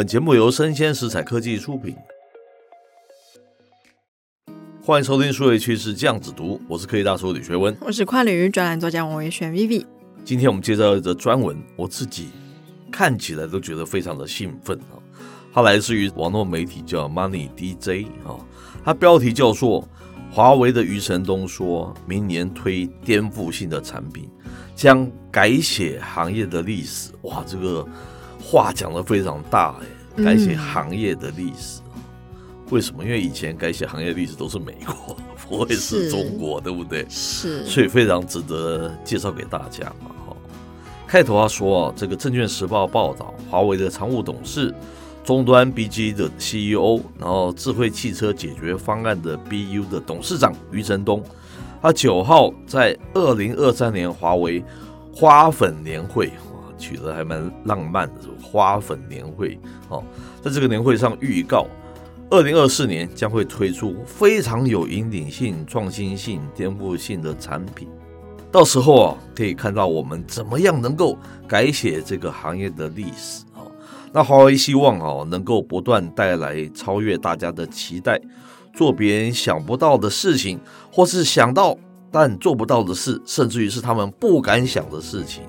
本节目由生鲜食材科技出品，欢迎收听数位趋势酱子读，我是科技大叔李学文，我是跨领域专栏作家王维轩 Vivi。今天我们介绍一则专文，我自己看起来都觉得非常的兴奋啊！它来自于网络媒体叫 Money DJ 啊，它标题叫做。华为的余承东说，明年推颠覆性的产品，将改写行业的历史。哇，这个话讲的非常大哎，改写行业的历史。嗯、为什么？因为以前改写行业历史都是美国，不会是中国，对不对？是，所以非常值得介绍给大家嘛。哈，开头他说，这个证券时报报道，华为的常务董事。终端 BG 的 CEO，然后智慧汽车解决方案的 BU 的董事长余承东，他九号在二零二三年华为花粉年会，取得还蛮浪漫的，花粉年会哦，在这个年会上预告，二零二四年将会推出非常有引领性、创新性、颠覆性的产品，到时候啊，可以看到我们怎么样能够改写这个行业的历史啊。那华为希望啊，能够不断带来超越大家的期待，做别人想不到的事情，或是想到但做不到的事，甚至于是他们不敢想的事情。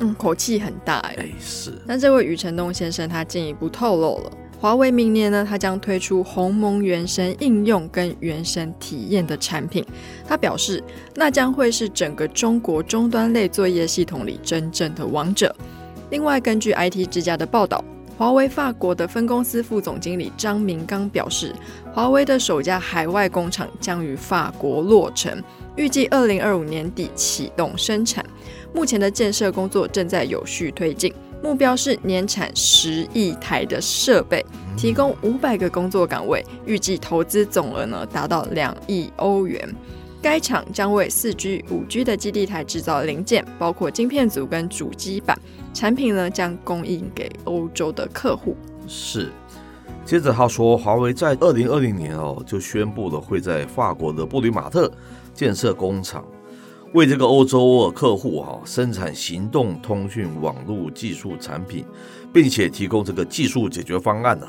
嗯，口气很大哎。哎，是。那这位余承东先生他进一步透露了，华为明年呢，他将推出鸿蒙原生应用跟原生体验的产品。他表示，那将会是整个中国终端类作业系统里真正的王者。另外，根据 IT 之家的报道。华为法国的分公司副总经理张明刚表示，华为的首家海外工厂将于法国落成，预计二零二五年底启动生产。目前的建设工作正在有序推进，目标是年产十亿台的设备，提供五百个工作岗位，预计投资总额呢达到两亿欧元。该厂将为四 G、五 G 的基地台制造零件，包括晶片组跟主机板。产品呢将供应给欧洲的客户。是。接着他说，华为在二零二零年哦就宣布了会在法国的布吕马特建设工厂，为这个欧洲客户哈生产行动通讯网络技术产品，并且提供这个技术解决方案呢。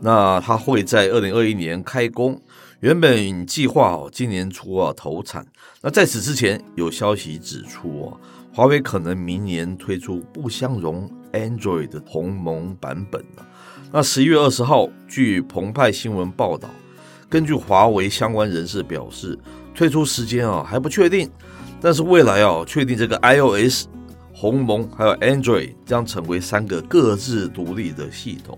那他会在二零二一年开工。原本计划哦，今年初啊投产。那在此之前，有消息指出哦，华为可能明年推出不相容 Android 的鸿蒙版本。那十一月二十号，据澎湃新闻报道，根据华为相关人士表示，推出时间啊还不确定，但是未来啊确定这个 iOS、鸿蒙还有 Android 将成为三个各自独立的系统。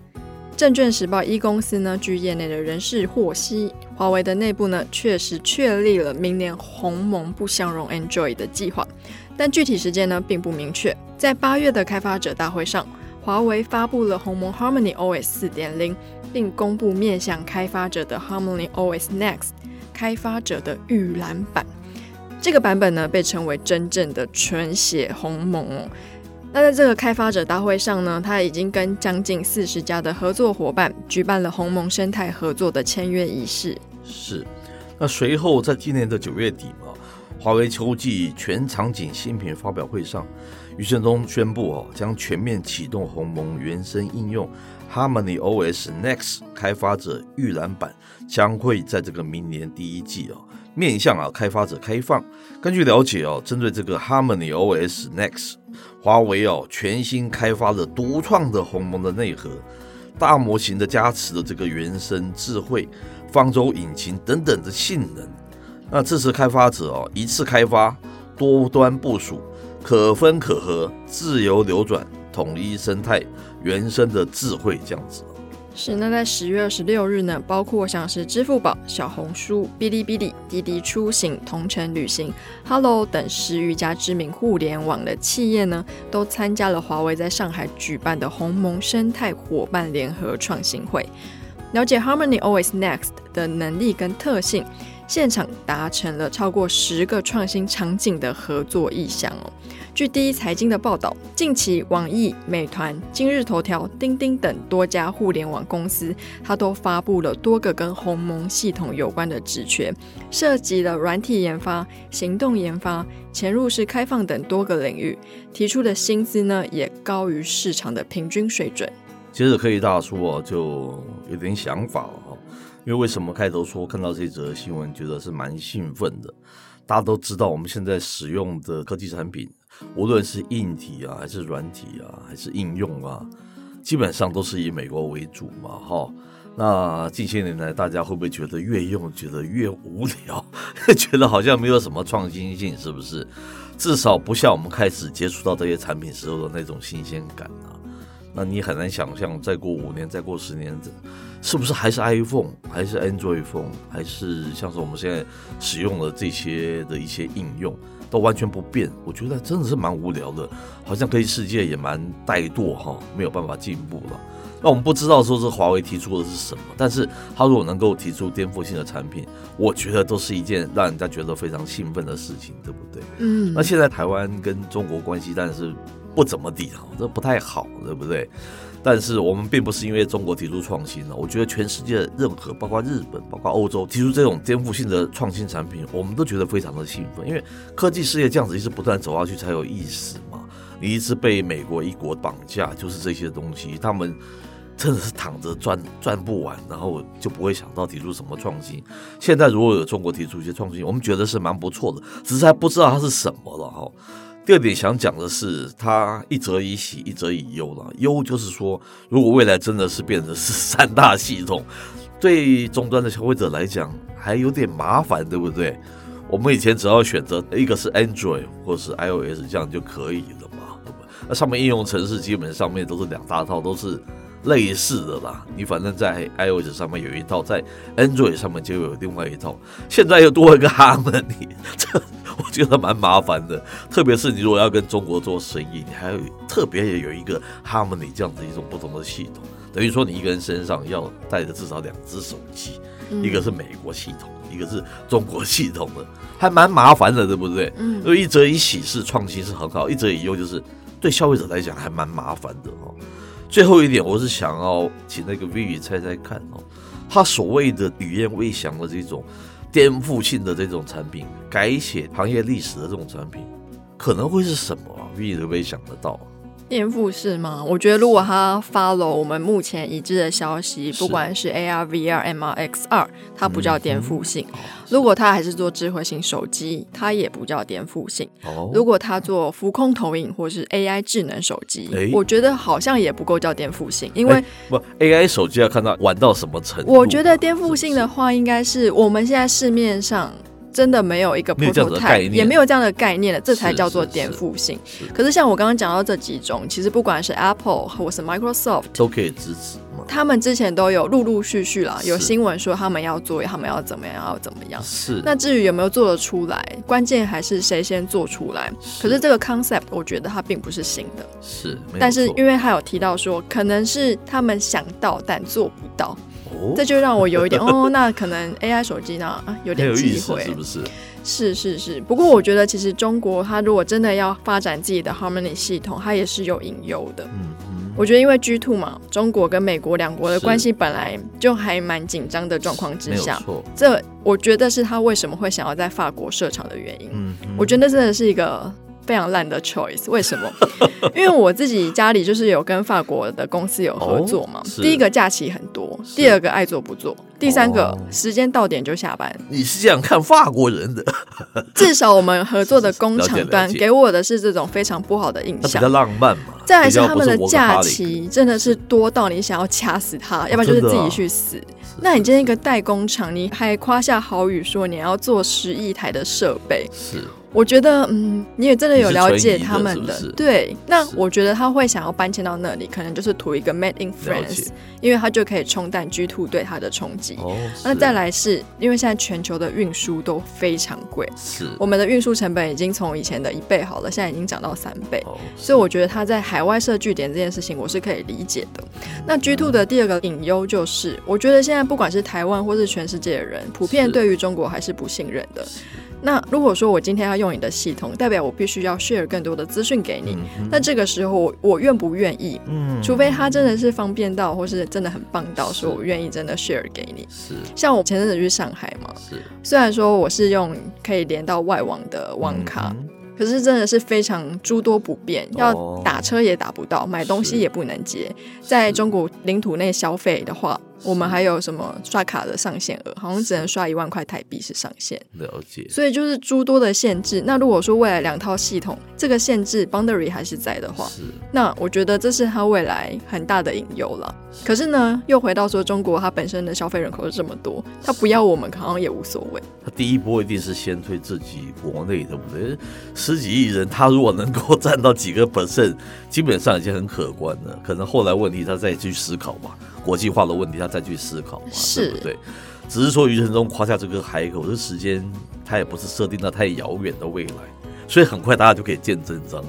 证券时报一公司呢，据业内的人士获悉，华为的内部呢确实确立了明年鸿蒙不相容 Android 的计划，但具体时间呢并不明确。在八月的开发者大会上，华为发布了鸿蒙 Harmony OS 四点零，并公布面向开发者的 Harmony OS Next 开发者的预览版。这个版本呢被称为真正的纯写鸿蒙哦。那在这个开发者大会上呢，他已经跟将近四十家的合作伙伴举办了鸿蒙生态合作的签约仪式。是，那随后在今年的九月底嘛，华为秋季全场景新品发表会上，余承东宣布哦，将全面启动鸿蒙原生应用 Harmony OS Next 开发者预览版，将会在这个明年第一季哦，面向啊开发者开放。根据了解哦，针对这个 Harmony OS Next。华为哦，全新开发了独创的鸿蒙的内核，大模型的加持的这个原生智慧、方舟引擎等等的性能。那支持开发者哦，一次开发、多端部署、可分可合、自由流转、统一生态、原生的智慧这样子。是，那在十月二十六日呢，包括像是支付宝、小红书、哔哩哔哩、滴滴出行、同程旅行、Hello 等十余家知名互联网的企业呢，都参加了华为在上海举办的鸿蒙生态伙伴联合创新会，了解 Harmony OS Next 的能力跟特性。现场达成了超过十个创新场景的合作意向哦。据第一财经的报道，近期网易、美团、今日头条、钉钉等多家互联网公司，它都发布了多个跟鸿蒙系统有关的职缺，涉及了软体研发、行动研发、潜入式开放等多个领域，提出的薪资呢也高于市场的平均水准。接着，科技大叔啊，就有点想法了哈。因为为什么开头说看到这则新闻觉得是蛮兴奋的？大家都知道，我们现在使用的科技产品，无论是硬体啊，还是软体啊，还是应用啊，基本上都是以美国为主嘛，哈。那近些年来，大家会不会觉得越用觉得越无聊，觉得好像没有什么创新性，是不是？至少不像我们开始接触到这些产品时候的那种新鲜感啊。那你很难想象，再过五年，再过十年，是不是还是 iPhone，还是 Android phone，还是像是我们现在使用的这些的一些应用，都完全不变？我觉得真的是蛮无聊的，好像科技世界也蛮怠惰哈，没有办法进步了。那我们不知道说是华为提出的是什么，但是他如果能够提出颠覆性的产品，我觉得都是一件让人家觉得非常兴奋的事情，对不对？嗯。那现在台湾跟中国关系，但是。不怎么地哈，这不太好，对不对？但是我们并不是因为中国提出创新了，我觉得全世界任何，包括日本、包括欧洲提出这种颠覆性的创新产品，我们都觉得非常的兴奋，因为科技事业这样子一直不断走下去才有意思嘛。你一直被美国一国绑架，就是这些东西，他们真的是躺着赚赚不完，然后就不会想到提出什么创新。现在如果有中国提出一些创新，我们觉得是蛮不错的，只是还不知道它是什么了哈。第二点想讲的是，它一则以喜，一则以忧了。忧就是说，如果未来真的是变成是三大系统，对终端的消费者来讲还有点麻烦，对不对？我们以前只要选择一个是 Android 或是 iOS，这样就可以了嘛，那上面应用程式基本上面都是两大套，都是类似的啦。你反正在 iOS 上面有一套，在 Android 上面就有另外一套。现在又多一个 Harmony，这。我觉得蛮麻烦的，特别是你如果要跟中国做生意，你还有特别也有一个 Harmony 这样子一种不同的系统，等于说你一个人身上要带着至少两只手机，嗯，一个是美国系统，一个是中国系统的，还蛮麻烦的，对不对？嗯，因为一则以喜是创新是很好，一则以忧就是对消费者来讲还蛮麻烦的哦。最后一点，我是想要请那个 Vivi 猜猜看哦，他所谓的语言未详的这种。颠覆性的这种产品，改写行业历史的这种产品，可能会是什么？你会不会想得到？颠覆式吗？我觉得如果他 follow 我们目前已知的消息，不管是 AR、VR、MR、XR，它不叫颠覆性。如果它还是做智慧型手机，它也不叫颠覆性。哦。如果它做浮空投影或是 AI 智能手机，欸，我觉得好像也不够叫颠覆性，因为，欸，不 AI 手机要看到玩到什么程度。我觉得颠覆性的话，应该是我们现在市面上。真的没有一个 prototype，也没有这样的概念了，这才叫做颠覆性。可是像我刚刚讲到这几种，其实不管是 Apple 或是 Microsoft 都可以支持。他们之前都有陆陆续续啦，有新闻说他们要做，他们要怎么样，要怎么样。是。那至于有没有做得出来，关键还是谁先做出来。可是这个 concept 我觉得它并不是新的。是。但是因为他有提到说，可能是他们想到但做不到。这就让我有一点哦，那可能 AI 手机呢啊有点机会，是不是？是是是。不过我觉得其实中国它如果真的要发展自己的 Harmony 系统，它也是有隐忧的。嗯嗯。我觉得因为 G two 嘛，中国跟美国两国的关系本来就还蛮紧张的状况之下，这我觉得是他为什么会想要在法国设厂的原因。嗯，我觉得真的是一个。非常烂的 choice，为什么？因为我自己家里就是有跟法国的公司有合作嘛。哦、第一个假期很多，第二个爱做不做，第三个、哦、时间到点就下班。你是这样看法国人的？至少我们合作的工厂端给我的是这种非常不好的印象。比较浪漫嘛。再来是他们的假期真的是多到你想要掐死他，哦、要不然就是自己去死。那你今天一个代工厂，你还夸下好语说你要做十亿台的设备。是。我觉得，嗯，你也真的有了解他们的，是是对。那我觉得他会想要搬迁到那里，可能就是图一个 Made in France，因为他就可以冲淡 G Two 对他的冲击。哦，那再来是因为现在全球的运输都非常贵，是我们的运输成本已经从以前的一倍好了，现在已经涨到三倍。哦，所以我觉得他在海外设据点这件事情，我是可以理解的。那 G Two 的第二个隐忧就是，我觉得现在不管是台湾或是全世界的人，普遍对于中国还是不信任的。那如果说我今天要用你的系统，代表我必须要 share 更多的资讯给你。嗯、那这个时候我我愿不愿意？嗯，除非他真的是方便到，或是真的很棒到，说我愿意真的 share 给你。是，像我前阵子去上海嘛，是，虽然说我是用可以连到外网的网卡。嗯可是真的是非常诸多不便，要打车也打不到，买东西也不能接，在中国领土内消费的话。我们还有什么刷卡的上限额？好像只能刷一万块台币是上限。了解。所以就是诸多的限制。那如果说未来两套系统这个限制 boundary 还是在的话，是。那我觉得这是它未来很大的隐忧了。可是呢，又回到说中国它本身的消费人口是这么多，它不要我们好像也无所谓。它第一波一定是先推自己国内，对不对？十几亿人，他如果能够占到几个 percent，基本上已经很可观了。可能后来问题他再去思考吧。国际化的问题，他再去思考嘛，是对不对？只是说，余承东夸下这个海口，这时间他也不是设定到太遥远的未来，所以很快大家就可以见真章。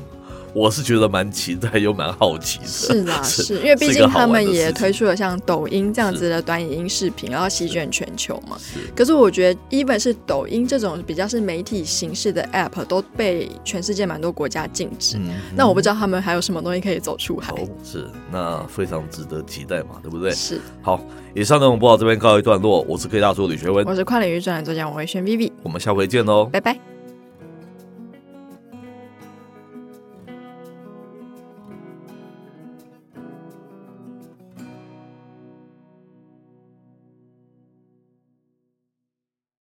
我是觉得蛮期待又蛮好奇的，是啦，是，是因为毕竟他们也推出了像抖音这样子的短影音视频，然后席卷全球嘛。是。可是我觉得，even 是抖音这种比较是媒体形式的 app，都被全世界蛮多国家禁止。嗯。那我不知道他们还有什么东西可以走出海。是，那非常值得期待嘛，对不对？是。好，以上内容播到这边告一段落。我是科技大叔李学文，我是跨领域专栏作家王维轩 Vivi，我们下回见喽，拜拜。